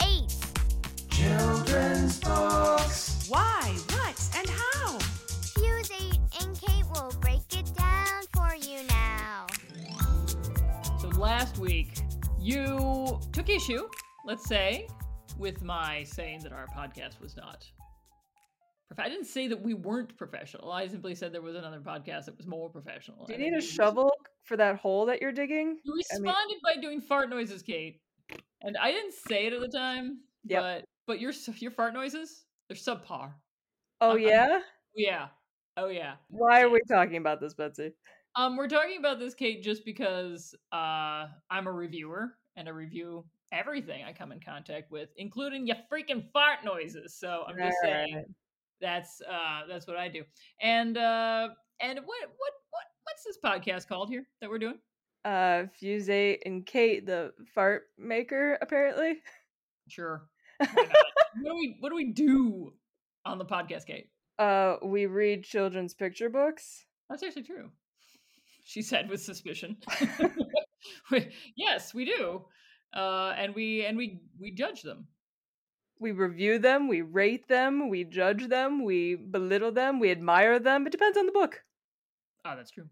8. Children's books. Why, what, and how? Fuse 8 and Kate will break it down for you now. So last week, you took issue, let's say, with my saying that our podcast was not. prof- I didn't say that we weren't professional. I simply said there was another podcast that was more professional. Do you need a shovel for that hole that you're digging? You I mean- responded by doing fart noises, Kate, and I didn't say it at the time. Yep. But your your fart noises they're subpar. Oh Uh-uh. yeah? Yeah. Oh yeah. Why are we talking about this, Betsy? Um, we're talking about this, Kate, just because uh, I'm a reviewer and I review everything I come in contact with, including your freaking fart noises. So I'm just saying that's uh, that's what I do. And uh, and what what what what's this podcast called here that we're doing? Uh Fuse 8 and Kate, the fart maker, apparently. Sure. What do we what do we do on the podcast, Kate? Uh we read children's picture books. That's actually true. She said with suspicion. We- yes, we do. Uh, and we and we we judge them. We review them, we rate them, we judge them, we belittle them, we admire them. It depends on the book. Oh, that's true.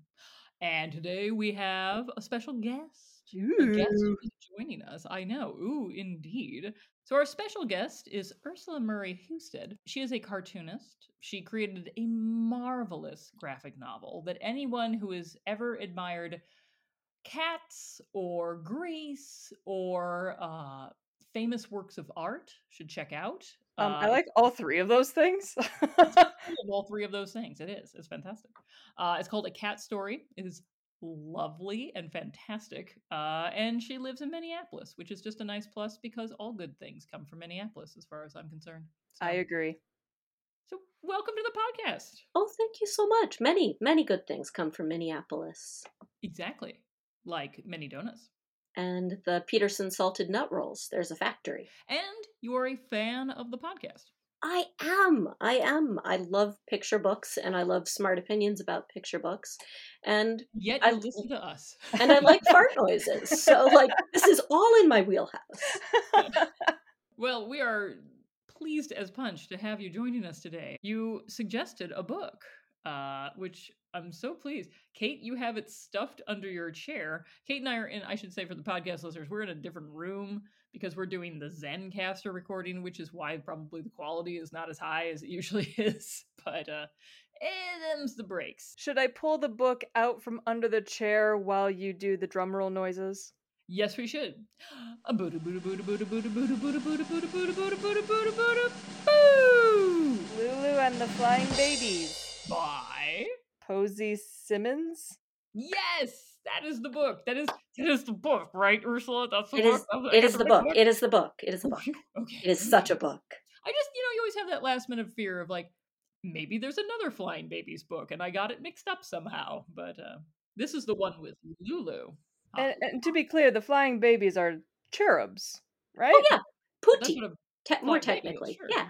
And today we have a special guest. A guest Ooh. joining us. I know. Ooh, indeed. So our special guest is Ursula Murray Husted. She is a cartoonist. She created a marvelous graphic novel that anyone who has ever admired cats or Greece or uh, famous works of art should check out. Um, Uh, I like all three of those things. all three of those things. It is. It's fantastic. Uh, it's called A Cat Story. It is lovely and fantastic. Uh, and she lives in Minneapolis, which is just a nice plus because all good things come from Minneapolis, as far as I'm concerned. So, I agree. so welcome to the podcast. Oh, thank you so much. Many, many good things come from Minneapolis. Exactly. Like many donuts. And the Peterson salted nut rolls. There's a factory. And you are a fan of the podcast. I am. I am. I love picture books and I love smart opinions about picture books. And Yet I listen to us. and I like fart noises. So like this is all in my wheelhouse. Well, we are pleased as punch to have you joining us today. You suggested a book, uh, which I'm so pleased. Kate, you have it stuffed under your chair. Kate and I are in, I should say for the podcast listeners, we're in a different room because we're doing the Zencastr recording, which is why probably the quality is not as high as it usually is. But uh eh, them's the breaks. Should I pull the book out from under the chair while you do the drum roll noises? Yes, we should. A Boo! Lulu and the Flying Babies. By Posy Simmonds. Yes, that is the book. That is that is the book, right, Ursula? That's the It book. is That's- I it got is the right book. It is the book. It is the book. Okay. It is such a book. I just, you know, you always have that last minute fear of like, maybe there's another Flying Babies book, and I got it mixed up somehow. But uh this is the one with Lulu. And, and to be clear, the Flying Babies are cherubs, right? Oh yeah. that's Pooty. Te- more flying baby is, technically. sure. Yeah.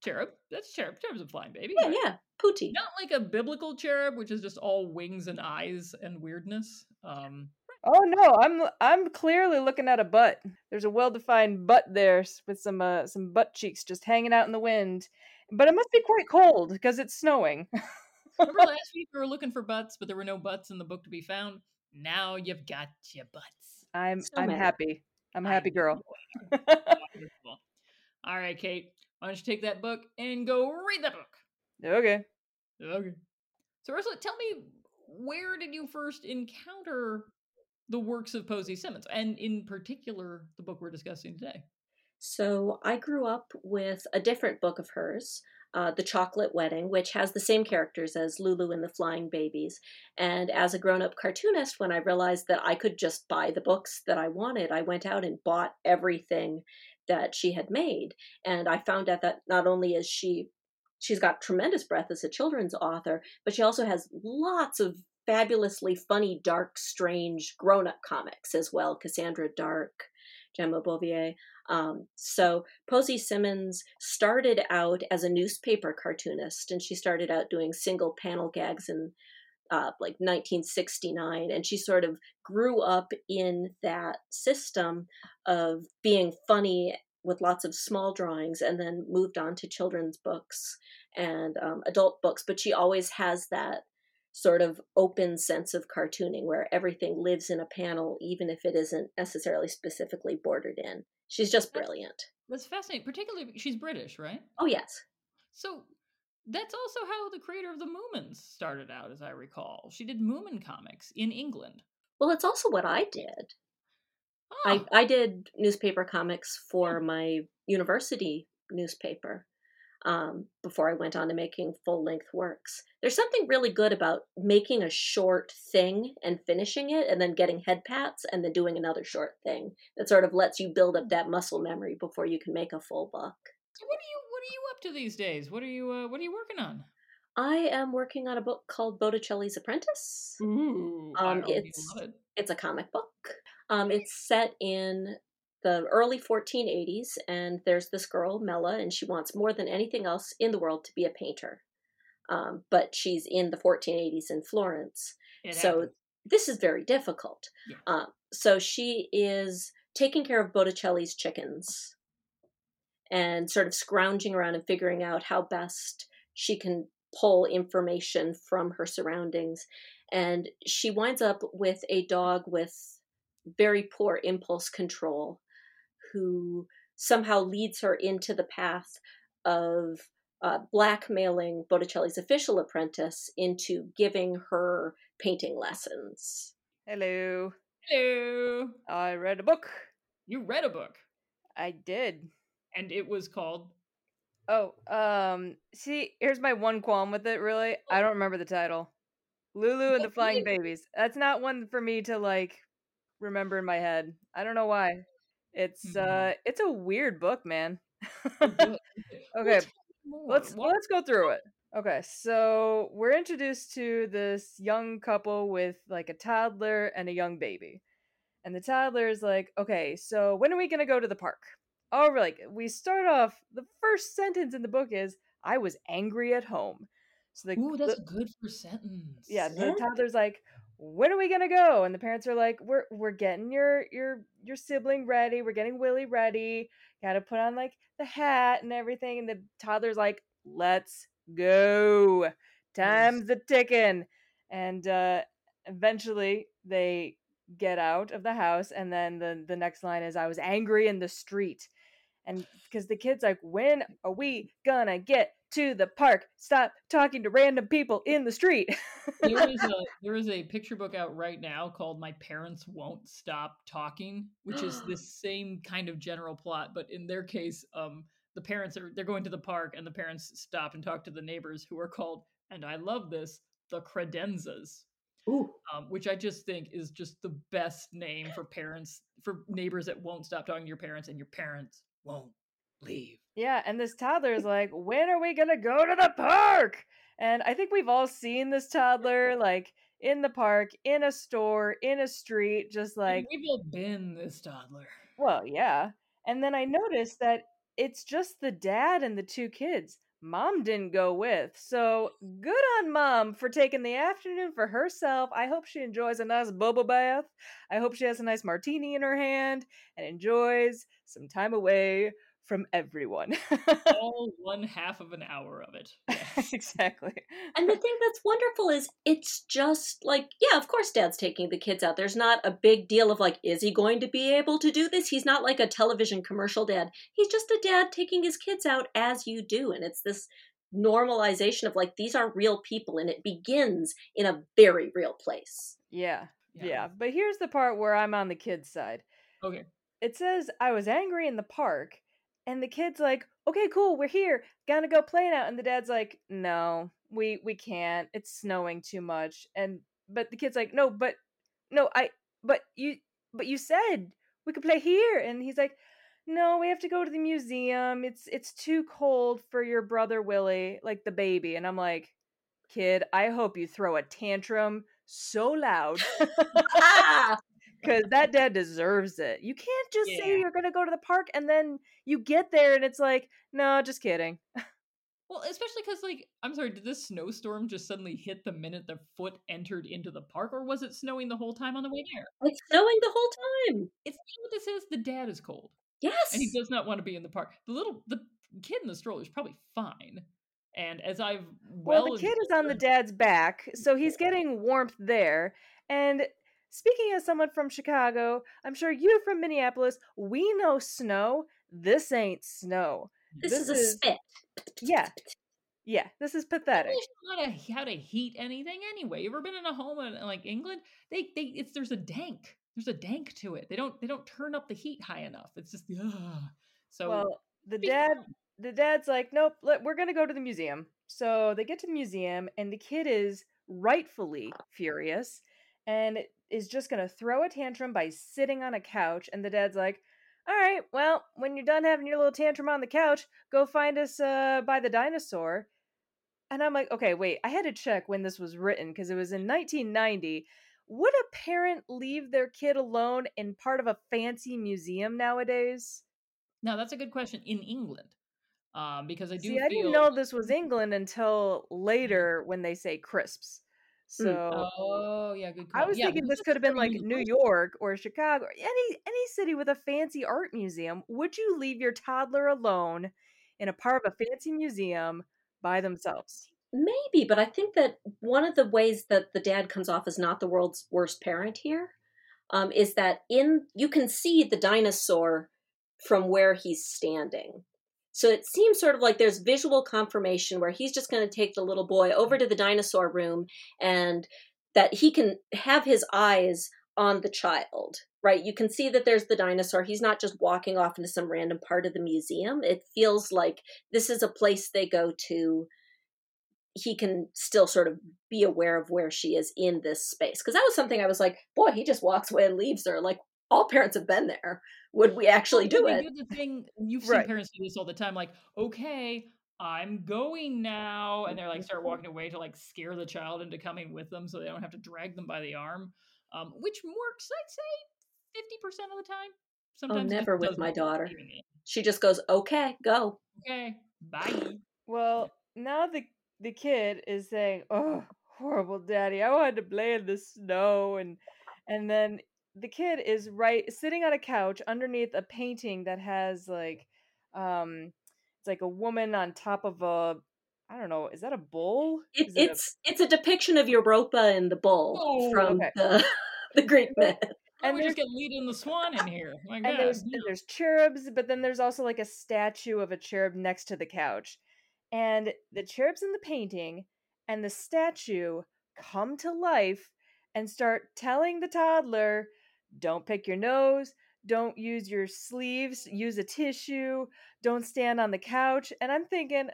Cherub. That's cherub. Cherub's a flying baby. Yeah, yeah. Pooty. Not like a biblical cherub, which is just all wings and eyes and weirdness. Um, Oh no, I'm I'm clearly looking at a butt. There's a well-defined butt there with some uh, some butt cheeks just hanging out in the wind. But it must be quite cold because it's snowing. remember last week we were looking for butts, but there were no butts in the book to be found. Now you've got your butts. I'm So I'm many. happy. I'm a happy girl. All right, Kate. Why don't you take that book and go read that book? okay. Okay. So Ursula, tell me where did you first encounter the works of Posy Simmonds, and in particular the book we're discussing today? So I grew up with a different book of hers, uh, The Chocolate Wedding, which has the same characters as Lulu and the Flying Babies. And as a grown up cartoonist, when I realized that I could just buy the books that I wanted, I went out and bought everything that she had made. And I found out that not only is she she's got tremendous breadth as a children's author, but she also has lots of fabulously funny, dark, strange grown up comics as well. Cassandra Darke, Gemma Bovery. Um, so Posy Simmonds started out as a newspaper cartoonist, and she started out doing single panel gags in uh, like 1969, and she sort of grew up in that system of being funny with lots of small drawings, and then moved on to children's books and um, adult books. But she always has that sort of open sense of cartooning where everything lives in a panel, even if it isn't necessarily specifically bordered in. She's just brilliant. That's fascinating. Particularly, she's British, right? Oh, yes. So that's also how the creator of the Moomins started out, as I recall. She did Moomin comics in England. Well, it's also what I did. Oh, I, I did newspaper comics for my university newspaper um, before I went on to making full length works. There's something really good about making a short thing and finishing it and then getting head pats and then doing another short thing that sort of lets you build up that muscle memory before you can make a full book. what are you what are you up to these days? What are you uh, what are you working on? I am working on a book called Botticelli's Apprentice. Ooh, Um, I it's- love it. It's a comic book. Um, it's set in the early 1480s, and there's this girl, Mella, and she wants more than anything else in the world to be a painter. Um, but she's in the 1480s in Florence. It so happens. this is very difficult. Yeah. Uh, so she is taking care of Botticelli's chickens and sort of scrounging around and figuring out how best she can pull information from her surroundings. And she winds up with a dog with very poor impulse control who somehow leads her into the path of uh, blackmailing Botticelli's official apprentice into giving her painting lessons. Hello. Hello. I read a book. You read a book, I did. And it was called. Oh, um, see, here's my one qualm with it, really. I don't remember the title. Lulu and the Flying? Babies. That's not one for me to like remember in my head. I don't know why. It's Mhm. uh it's a weird book, man. Oh, okay, tell me more. let's let's go through it. Okay, so we're introduced to this young couple with like a toddler and a young baby. And the toddler is like, "Okay, so when are we going to go to the park?" Oh, like we start off the first sentence in the book is, "I was angry at home." So the, Ooh, the- that's good for sentence. yeah, the toddler's like, "When are we gonna go?" And the parents are like, "We're we're getting your your your sibling ready. We're getting Willie ready. Got to put on like the hat and everything." And the toddler's like, "Let's go. Time's the ticking." And uh, eventually they get out of the house, and then the the next line is, "I was angry in the street." And because the kid's like, when are we gonna get to the park? Stop talking to random people in the street. there is a there is a picture book out right now called "My Parents Won't Stop Talking," which is the same kind of general plot, but in their case, um, the parents are they're going to the park and the parents stop and talk to the neighbors who are called, and I love this, the credenzas. Ooh. Um, which I just think is just the best name for parents for neighbors that won't stop talking to your parents and your parents won't leave. yeah, and this toddler is like, when are we gonna go to the park? And I think we've all seen this toddler like in the park, in a store, in a street, just like we've all been this toddler. Well, yeah. And then I noticed that it's just the dad and the two kids. Mom didn't go with. So good on mom for taking the afternoon for herself. I hope she enjoys a nice bubble bath. I hope she has a nice martini in her hand and enjoys some time away from everyone. all one half of an hour of it. Yes. exactly. And the thing that's wonderful is it's just like, yeah, of course dad's taking the kids out. There's not a big deal of like, is he going to be able to do this? He's not like a television commercial dad. He's just a dad taking his kids out as you do. And it's this normalization of like, these are real people and it begins in a very real place. Yeah. Yeah. But here's the part where I'm on the kids' side. Okay. it says I was angry in the park, and the kid's like, "Okay, cool, we're here, gonna go play now." And the dad's like, "No, we we can't. It's snowing too much." And but the kid's like, "No, but no, I but you but you said we could play here." And he's like, no, we have to go to the museum. It's it's too cold for your brother Willie, like the baby. And I'm like, kid, I hope you throw a tantrum so loud ah! Because that dad deserves it. You can't just Yeah. say you're gonna go to the park and then you get there and it's like, no, just kidding. Well, especially because, like, I'm sorry, did this snowstorm just suddenly hit the minute the foot entered into the park, or was it snowing the whole time on the way there? It's snowing the whole time. It's what this is. The dad is cold, Yes. and he does not want to be in the park. The little the kid in the stroller is probably fine. And as I've Well, well, the kid is on the dad's back, so he's getting warmth there. And speaking as someone from Chicago, I'm sure you from Minneapolis, we know snow. This ain't snow. this, this is a spit. Yeah. Yeah, this is pathetic. How to how to heat anything anyway. You ever been in a home in like England? They they it's there's a dank. There's a dank to it. They don't they don't turn up the heat high enough. It's just ugh. so well, the dad fun. the dad's like, "Nope, let, we're going to go to the museum." So they get to the museum and the kid is rightfully furious and is just going to throw a tantrum by sitting on a couch and the dad's like, "All right, well, when you're done having your little tantrum on the couch, go find us uh by the dinosaur." And I'm like, "Okay, wait, I had to check when this was written because it was in 1990." Would a parent leave their kid alone in part of a fancy museum nowadays? now that's a good question in England. Um, because I do See, feel I didn't know this was England until later when they say crisps. Mm. So Oh yeah, good call. I was yeah, thinking this could have been like New. York or Chicago, or any any city with a fancy art museum. Would you leave your toddler alone in a part of a fancy museum by themselves? Maybe, but I think that one of the ways that the dad comes off as not the world's worst parent here um, is that in you can see the dinosaur from where he's standing. So it seems sort of like there's visual confirmation where he's just going to take the little boy over to the dinosaur room and that he can have his eyes on the child, right? You can see that there's the dinosaur. He's not just walking off into some random part of the museum. It feels like this is a place they go to he can still sort of be aware of where she is in this space. Because that was something I was like, boy, he just walks away and leaves her. Like all parents have been there. Would we actually do they it? do the thing you've seen Right. parents do this all the time, like, okay, I'm going now, and they're like start walking away to like scare the child into coming with them, so they don't have to drag them by the arm, um, which works, I'd say, fifty percent of the time. Sometimes Oh, never with my daughter. She just goes, okay, go. Okay, bye. Well, now the the kid is saying, "Oh, horrible daddy, I wanted to play in the snow," and and then the kid is right sitting on a couch underneath a painting that has like, um, it's like a woman on top of a, I don't know, is that a bull? It, Is it a- it's it's a depiction of Europa and the bull Oh, from okay. the the Greek myth. Oh, And we just there's- get Leda and the swan in here. My and God. there's and there's cherubs, but then there's also like a statue of a cherub next to the couch, and the cherubs in the painting and the statue come to life and start telling the toddler, "Don't pick your nose." Don't use your sleeves, use a tissue, don't stand on the couch. And I'm thinking,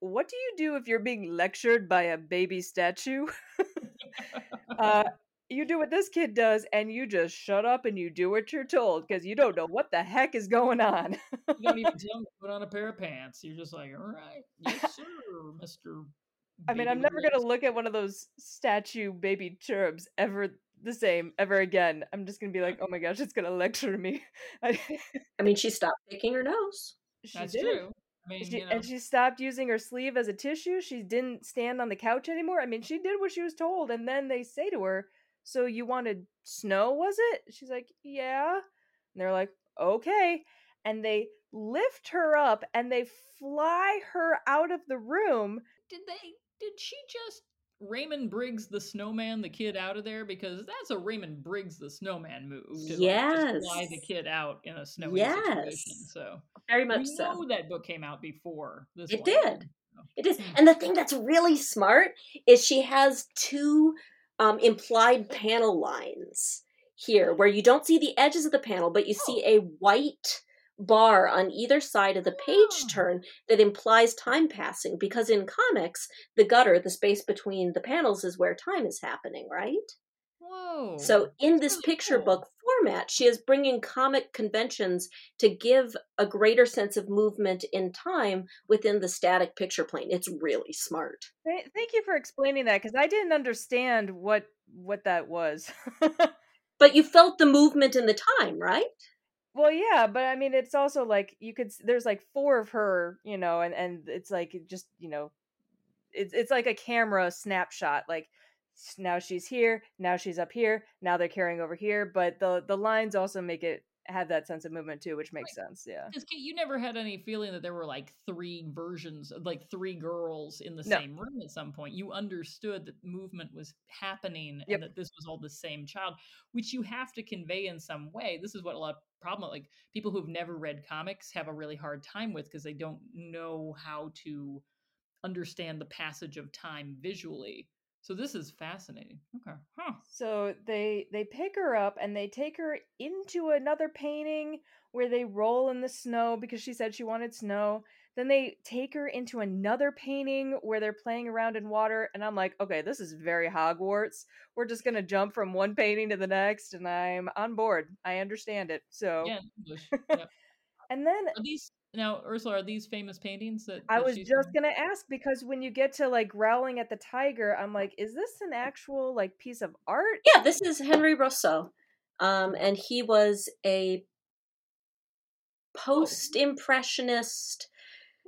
what do you do if you're being lectured by a baby statue? uh, you do what this kid does and you just shut up and you do what you're told because you don't know what the heck is going on. you don't even tell them to put on a pair of pants. You're just like, all right, yes, sir, Mister. I mean, I'm never going to look at one of those statue baby cherubs ever the same ever again. I'm just going to be like, oh my gosh, it's going to lecture me. I- I mean, she stopped picking her nose. she That's did. true. I mean, She, you know, And she stopped using her sleeve as a tissue. She didn't stand on the couch anymore. I mean, she did what she was told. And then they say to her, So you wanted snow, was it? She's like, Yeah. And they're like, Okay. And they lift her up and they fly her out of the room. did they? Did she just Raymond Briggs the snowman the kid out of there? Because that's a Raymond Briggs the snowman move. To like, just fly the kid out in a snowy situation. Yes. So Very much so. know that book came out before this. It one. did. It is. Hmm. And the thing that's really smart is she has two um, implied panel lines here where you don't see the edges of the panel, but you see a white bar on either side of the page Oh. turn that implies time passing because in comics, the gutter, the space between the panels, is where time is happening, right? Whoa. So in this really picture cool. book format. She is bringing comic conventions to give a greater sense of movement in time within the static picture plane. It's really smart. Thank you for explaining that because I didn't understand what what that was. But you felt the movement in the time, right? Well, yeah, but I mean, it's also like you could. There's like four of her, you know, and and it's like just you know, it's it's like a camera snapshot. Like now she's here, now she's up here, now they're carrying over here. But the the lines also make it have that sense of movement too, which makes sense. Yeah. Because you never had any feeling that there were like three versions, like three girls in the No. same room at some point. You understood that movement was happening Yep. and that this was all the same child, which you have to convey in some way. This is what a lot of problem like people who've never read comics have a really hard time with because they don't know how to understand the passage of time visually. So this is fascinating. Okay. Huh. So they they pick her up and they take her into another painting where they roll in the snow because she said she wanted snow. Then they take her into another painting where they're playing around in water and I'm like, "Okay, this is very Hogwarts. We're just going to jump from one painting to the next and I'm on board. I understand it." So Yeah. Yep. and then Are these now, Ursula? Are these famous paintings that, I was just going to ask because when you get to like growling at the tiger, I'm like, "Is this an actual like piece of art?" Yeah, this is Henri Rousseau. Um, and he was a post impressionist,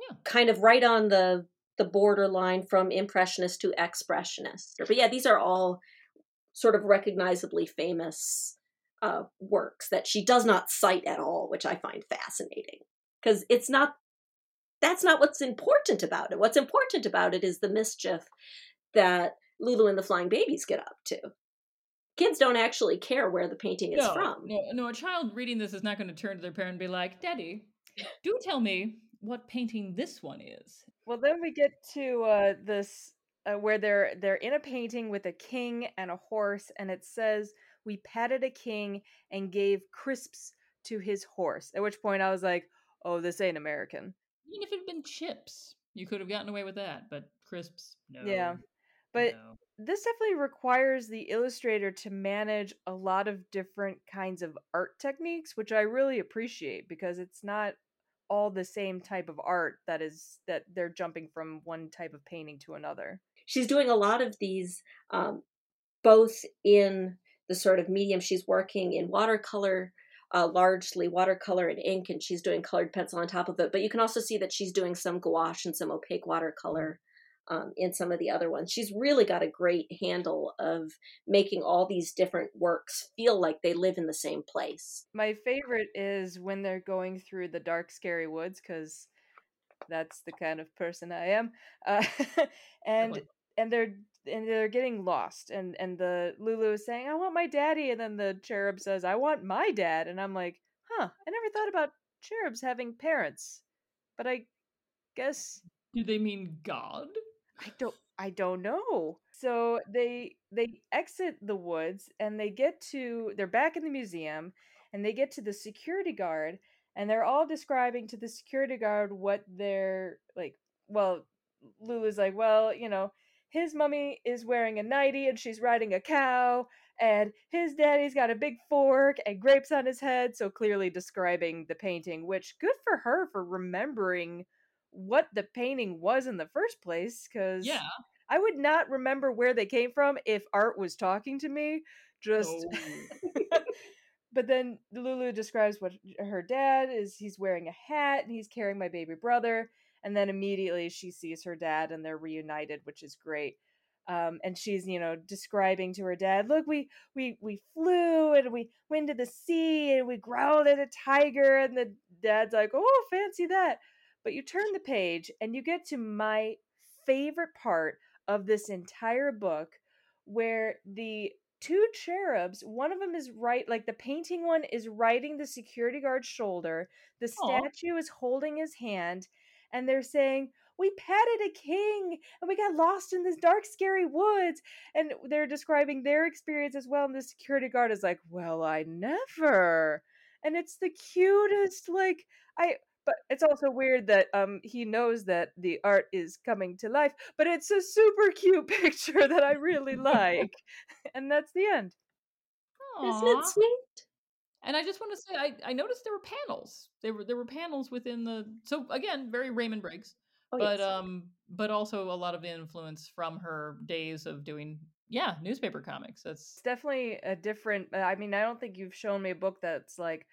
Yeah. kind of right on the the borderline from impressionist to expressionist. But yeah, these are all sort of recognizably famous uh, works that she does not cite at all, which I find fascinating because it's not. That's not what's important about it. What's important about it is the mischief that Lulu and the Flying Babies get up to. Kids don't actually care where the painting is no, from. No, no, a child reading this is not going to turn to their parent and be like, Daddy, do tell me what painting this one is. Well, then we get to uh, this uh, where they're they're in a painting with a king and a horse, and it says, "We patted a king and gave crisps to his horse." At which point I was like, "Oh, this ain't American." Even if it had been chips, you could have gotten away with that, but crisps, no. Yeah, but no. this definitely requires the illustrator to manage a lot of different kinds of art techniques, which I really appreciate because it's not all the same type of art that is that they're jumping from one type of painting to another. She's doing a lot of these, um, both in the sort of medium she's working in watercolor, uh, largely watercolor and ink, and she's doing colored pencil on top of it. But you can also see that she's doing some gouache and some opaque watercolor um, in some of the other ones. She's really got a great handle of making all these different works feel like they live in the same place. My favorite is when they're going through the dark, scary woods because that's the kind of person I am. Uh, and and they're and they're getting lost, and and the Lulu is saying, "I want my daddy," and then the cherub says, "I want my dad," and I'm like, "Huh? I never thought about cherubs having parents, but I guess Do they mean God? I don't I don't know. So they they exit the woods and they get to they're back in the museum and they get to the security guard and they're all describing to the security guard what they're like well Lulu's like, well, you know, his mummy is wearing a nightie and she's riding a cow and his daddy's got a big fork and grapes on his head, so clearly describing the painting, which good for her for remembering what the painting was in the first place cuz Yeah. I would not remember where they came from if art was talking to me. Just No. but then Lulu describes what her dad is he's wearing a hat and he's carrying my baby brother and then immediately she sees her dad and they're reunited which is great um, and she's you know describing to her dad look we we we flew and we went to the sea and we growled at a tiger and the dad's like oh fancy that but you turn the page and you get to my favorite part of this entire book where the two cherubs one of them is right like the painting one is riding the security guard's shoulder the Aw. statue is holding his hand and they're saying we patted a king and we got lost in this dark scary woods and they're describing their experience as well and the security guard is like well i never and it's the cutest like i but it's also weird that um he knows that the art is coming to life but it's a super cute picture that i really like and that's the end Isn't it sweet? And I just want to say, I, I noticed there were panels. There were there were panels within the. So again, very Raymond Briggs, Oh, but yes. um, but also a lot of influence from her days of doing yeah newspaper comics. That's It's definitely a different. uh, I mean, I don't think you've shown me a book that's like,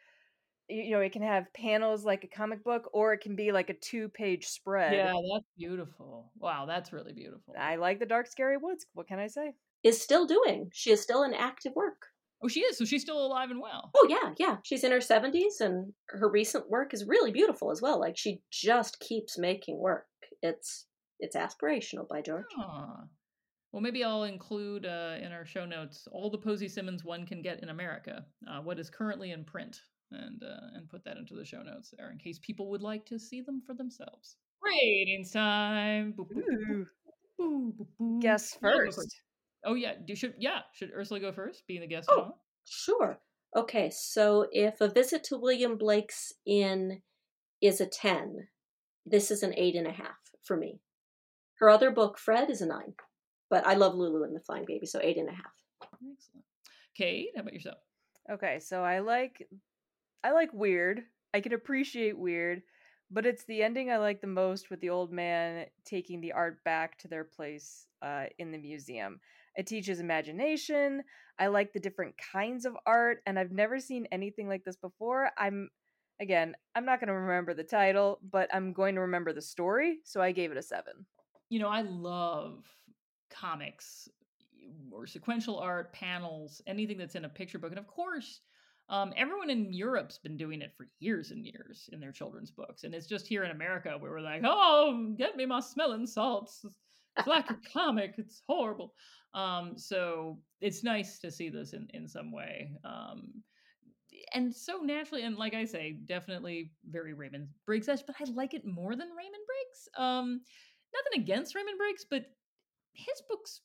you, you know, it can have panels like a comic book, or it can be like a two-page spread. yeah, that's beautiful. Wow, that's really beautiful. I like the dark, scary woods. What can I say? is still doing. She is still in active work. Oh, she is. So she's still alive and well. Oh yeah, yeah. She's in her 70s and her recent work is really beautiful as well. Like she just keeps making work. It's it's aspirational by George. Aw. Well, maybe I'll include uh, in our show notes all the Posy Simmonds one can get in America, uh, what is currently in print, and uh, and put that into the show notes there in case people would like to see them for themselves. Ratings time. Boop, boop, boop, Ooh. boop, boop, boop. Guess I'll first. Oh yeah, do should yeah should Ursula go first, being the guest? Oh. all? Sure. Okay, so if a visit to William Blake's Inn is a 10, this is an eight and a half for me. Her other book, Fred, is a nine. But I love Lulu and the Flying Baby, so eight and a half. Excellent. Kate, how about yourself? Okay, so I like I like weird. I can appreciate weird, but it's the ending I like the most with the old man taking the art back to their place uh, in the museum. It teaches imagination. I like the different kinds of art, and I've never seen anything like this before. I'm again, I'm not going to remember the title, but I'm going to remember the story, so I gave it a seven. you know, I love comics or sequential art, panels, anything that's in a picture book. And of course, um, everyone in Europe's been doing it for years and years in their children's books. And it's just here in America where we're like, oh, get me my smelling salts. It's like a comic. It's horrible. Um, so it's nice to see this in, in some way. Um, and so naturally, and like I say, definitely very Raymond Briggs esque, but I like it more than Raymond Briggs. Um, nothing against Raymond Briggs, but his books,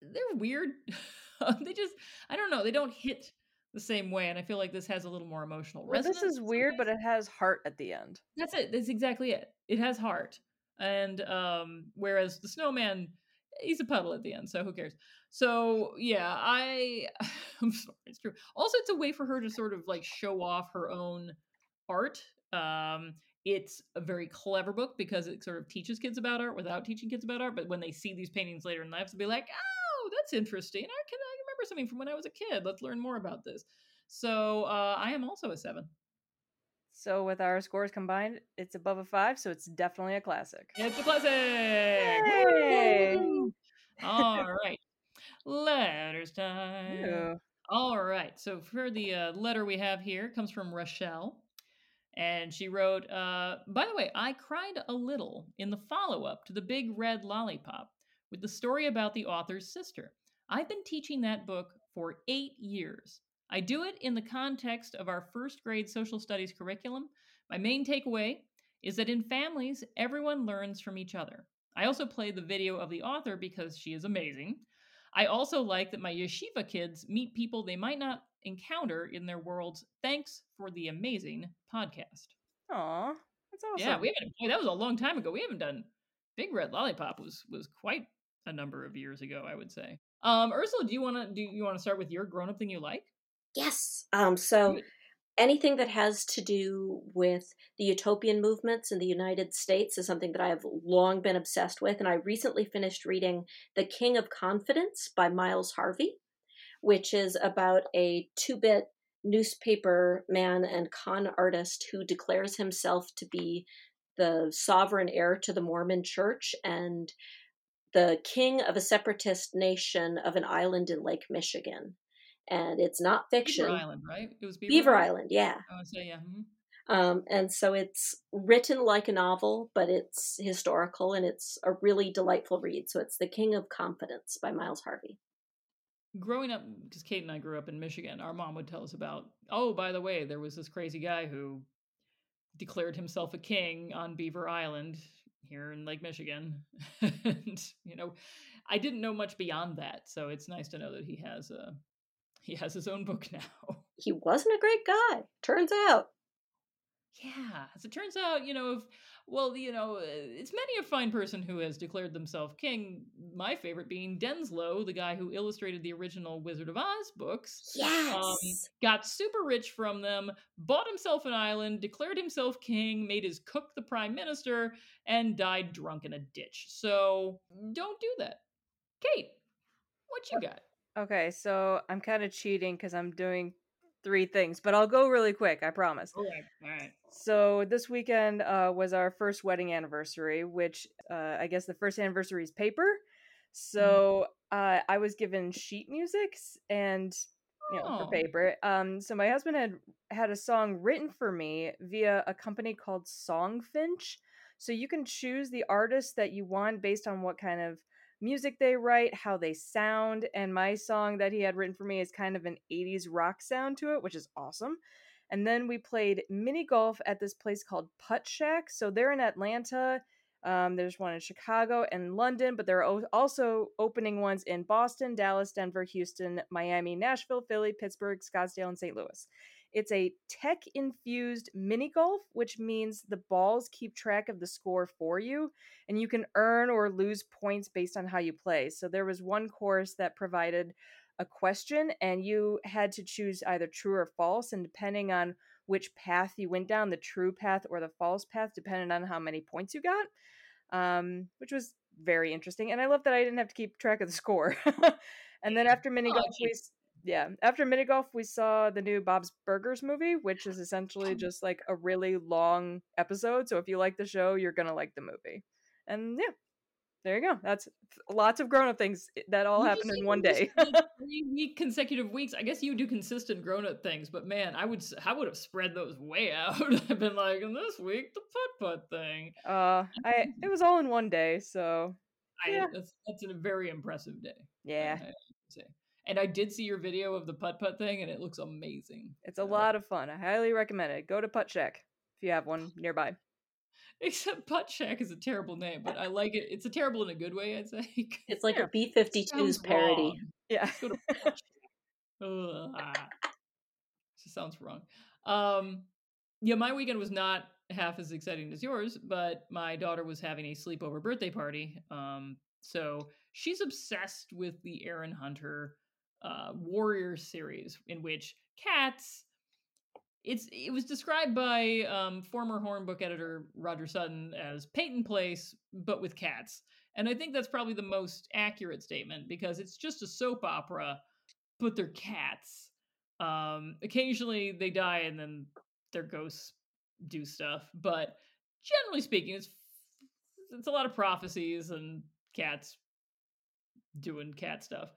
they're weird. they just, I don't know, they don't hit the same way. And I feel like this has a little more emotional Well, resonance. this is weird, but it has heart at the end. That's it. That's exactly it. It has heart. And um whereas the snowman he's a puddle at the end, so who cares? So yeah, I I'm sorry, it's true. Also it's a way for her to sort of like show off her own art. Um it's a very clever book because it sort of teaches kids about art without teaching kids about art. But when they see these paintings later in life, they'll be like, "Oh, that's interesting. I can I remember something from when I was a kid. Let's learn more about this." So uh, I am also a seven. So with our scores combined, it's above a five, so it's definitely a classic. It's a classic. Yay! All right. Letters time. Ew. All right. So for the uh, letter we have here comes from Rochelle. And she wrote, uh, by the way, I cried a little in the follow up to The Big Red Lollipop with the story about the author's sister. I've been teaching that book for eight years. I do it in the context of our first grade social studies curriculum. My main takeaway is that in families, everyone learns from each other. I also played the video of the author because she is amazing. I also like that my yeshiva kids meet people they might not encounter in their worlds. Thanks for the amazing podcast. Aw, that's awesome. Yeah, we haven't. Boy, that was a long time ago. We haven't done Big Red Lollipop. Was was quite a number of years ago, I would say. Um, Ursula, do you want to do you want to start with your grown up thing you like? Yes. Um, so anything that has to do with the utopian movements in the United States is something that I have long been obsessed with. And I recently finished reading The King of Confidence by Miles Harvey, which is about a two bit newspaper man and con artist who declares himself to be the sovereign heir to the Mormon church and the king of a separatist nation of an island in Lake Michigan. And it's not fiction. Beaver Island, right? It was Beaver, Beaver Island, yeah. I would say yeah. mhm. Um, and so it's written like a novel, but it's historical and it's a really delightful read. So it's The King of Confidence by Miles Harvey. growing up because kate and i grew up in michigan our mom would tell us about oh by the way there was this crazy guy who declared himself a king on beaver island here in lake michigan and you know i didn't know much beyond that so it's nice to know that he has a he has his own book now He wasn't a great guy, turns out. Yeah, as it turns out, you know, if well, you know, it's many a fine person who has declared themselves king. My favorite being Denslow, the guy who illustrated the original Wizard of Oz books. Yes. Um, got super rich from them, bought himself an island, declared himself king, made his cook the prime minister, and died drunk in a ditch. So don't do that. Kate, what you got? Okay, so I'm kind of cheating because I'm doing three things, but I'll go really quick. I promise. Right, all right. So this weekend uh, was our first wedding anniversary, which uh, I guess the first anniversary is paper. So uh, I was given sheet music and you know Oh. for paper. Um, so my husband had had a song written for me via a company called Songfinch. So you can choose the artist that you want based on what kind of music they write, how they sound, and my song that he had written for me is kind of an 80s rock sound to it, which is awesome. And then we played mini golf at this place called Puttshack. So they're in Atlanta. Um, there's one in Chicago and London, but there are also opening ones in Boston, Dallas, Denver, Houston, Miami, Nashville, Philly, Pittsburgh, Scottsdale, and St. Louis. It's a tech infused mini golf, which means the balls keep track of the score for you, and you can earn or lose points based on how you play. So there was one course that provided a question, and you had to choose either true or false, and depending on which path you went down, the true path or the false path, depended on how many points you got, um, which was very interesting. And I love that I didn't have to keep track of the score. and then after mini Oh, golf, we s- yeah, after mini golf, we saw the new Bob's Burgers movie, which is essentially just like a really long episode. So if you like the show, you're gonna like the movie. And yeah, there you go. That's lots of grown up things that all happened in one day. three week consecutive weeks. I guess you do consistent grown up things, but man, I would I would have spread those way out. I've been like, and this week the putt putt thing. uh, I it was all in one day, so I, that's that's a very impressive day. Yeah, I say. And I did see your video of the putt putt thing, and it looks amazing. it's a lot of fun. I highly recommend it. Go to Puttshack if you have one nearby. Except Puttshack is a terrible name, but I like it. It's a terrible in a good way, I'd say. It's like Yeah. a B it 52's parody. wrong. Yeah. Let's go to Puttshack. Ugh, ah. Just sounds wrong. Um, yeah, my weekend was not half as exciting as yours, but my daughter was having a sleepover birthday party. Um, so she's obsessed with the Erin Hunter uh, Warrior series, in which cats. It's it was described by um, former Horn book editor Roger Sutton as Peyton Place, but with cats, and I think that's probably the most accurate statement because it's just a soap opera, but they're cats. Um, occasionally they die and then their ghosts do stuff, but generally speaking, it's it's a lot of prophecies and cats doing cat stuff.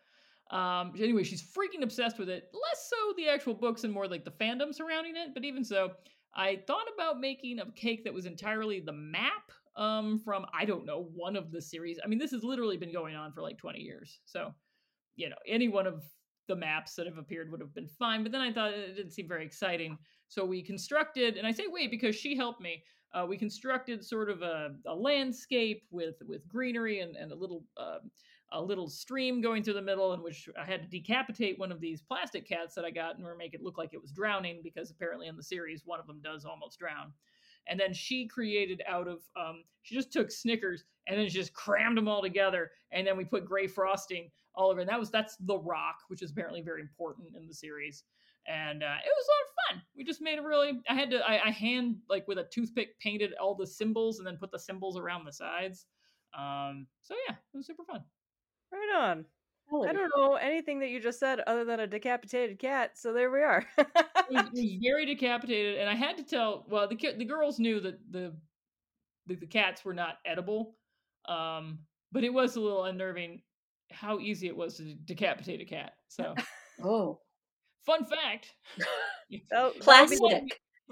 Um, anyway, she's freaking obsessed with it. Less so the actual books and more like the fandom surrounding it. But even so, I thought about making a cake that was entirely the map um, from I don't know one of the series. I mean, this has literally been going on for like 20 years. So, you know, any one of the maps that have appeared would have been fine. But then I thought it didn't seem very exciting. So we constructed, and I say wait because she helped me. Uh, we constructed sort of a, a landscape with with greenery and, and a little uh, a little stream going through the middle, in which I had to decapitate one of these plastic cats that I got in order make it look like it was drowning because apparently in the series one of them does almost drown. And then she created out of um, she just took Snickers and then just crammed them all together, and then we put gray frosting all over. And that was that's the rock, which is apparently very important in the series. And uh, it was a lot of fun. We just made a really. I had to. I, I hand like with a toothpick painted all the symbols and then put the symbols around the sides. Um, so yeah, it was super fun. Right on. Oh, I don't know anything that you just said other than a decapitated cat, so there we are. it was, very decapitated, and I had to tell. Well, the the girls knew that the the, the cats were not edible, um, but it was a little unnerving how easy it was to decapitate a cat. So, Oh, fun fact: That'll- that'll be the- plastic, cake with a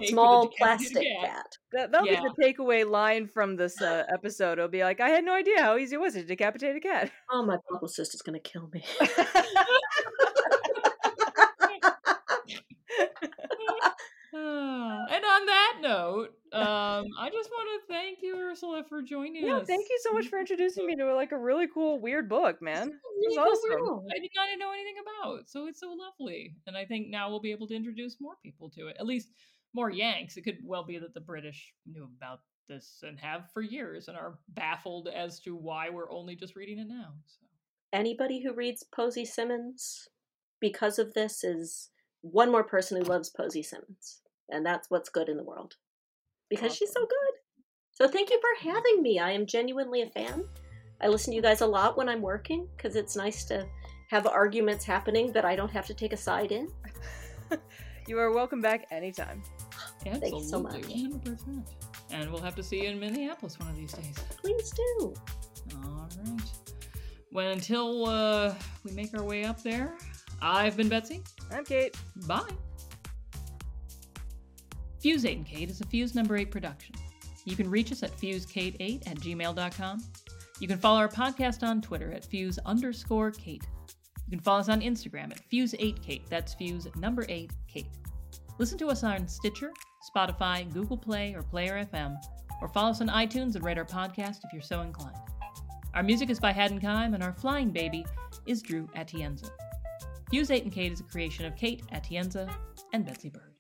small plastic cat. cat. That, that'll Yeah. be the takeaway line from this uh, episode. It'll be like, I had no idea how easy it was to decapitate a cat. Oh, my publicist is gonna kill me. And on that note, um, I just want to thank you, Ursula, for joining yeah, us. thank you so much for introducing me to like a really cool, weird book, man. Really awesome. cool. I did not know anything about, so it's so lovely. And I think now we'll be able to introduce more people to it. At least more Yanks. It could well be that the British knew about this and have for years and are baffled as to why we're only just reading it now. So. Anybody who reads Posy Simmonds because of this is one more person who loves Posy Simmonds. And that's what's good in the world. Because awesome. she's so good. So thank you for having me. I am genuinely a fan. I listen to you guys a lot when I'm working because it's nice to have arguments happening that I don't have to take a side in. you are welcome back anytime. Absolutely. Thank you so much. 100%. And we'll have to see you in Minneapolis one of these days. Please do. All right. Well, until uh, we make our way up there, I've been Betsy. I'm Kate. Bye. Fuse 8 and Kate is a Fuse number 8 production. You can reach us at fusekate8 at gmail.com. You can follow our podcast on Twitter at fuse underscore Kate. You can follow us on Instagram at fuse8kate. That's fuse number 8 Kate. Listen to us on Stitcher, Spotify, Google Play, or Player FM, or follow us on iTunes and rate our podcast if you're so inclined. Our music is by Haddon Kime, and our flying baby is Drew Atienza. Fuse 8 and Kate is a creation of Kate Atienza and Betsy Bird.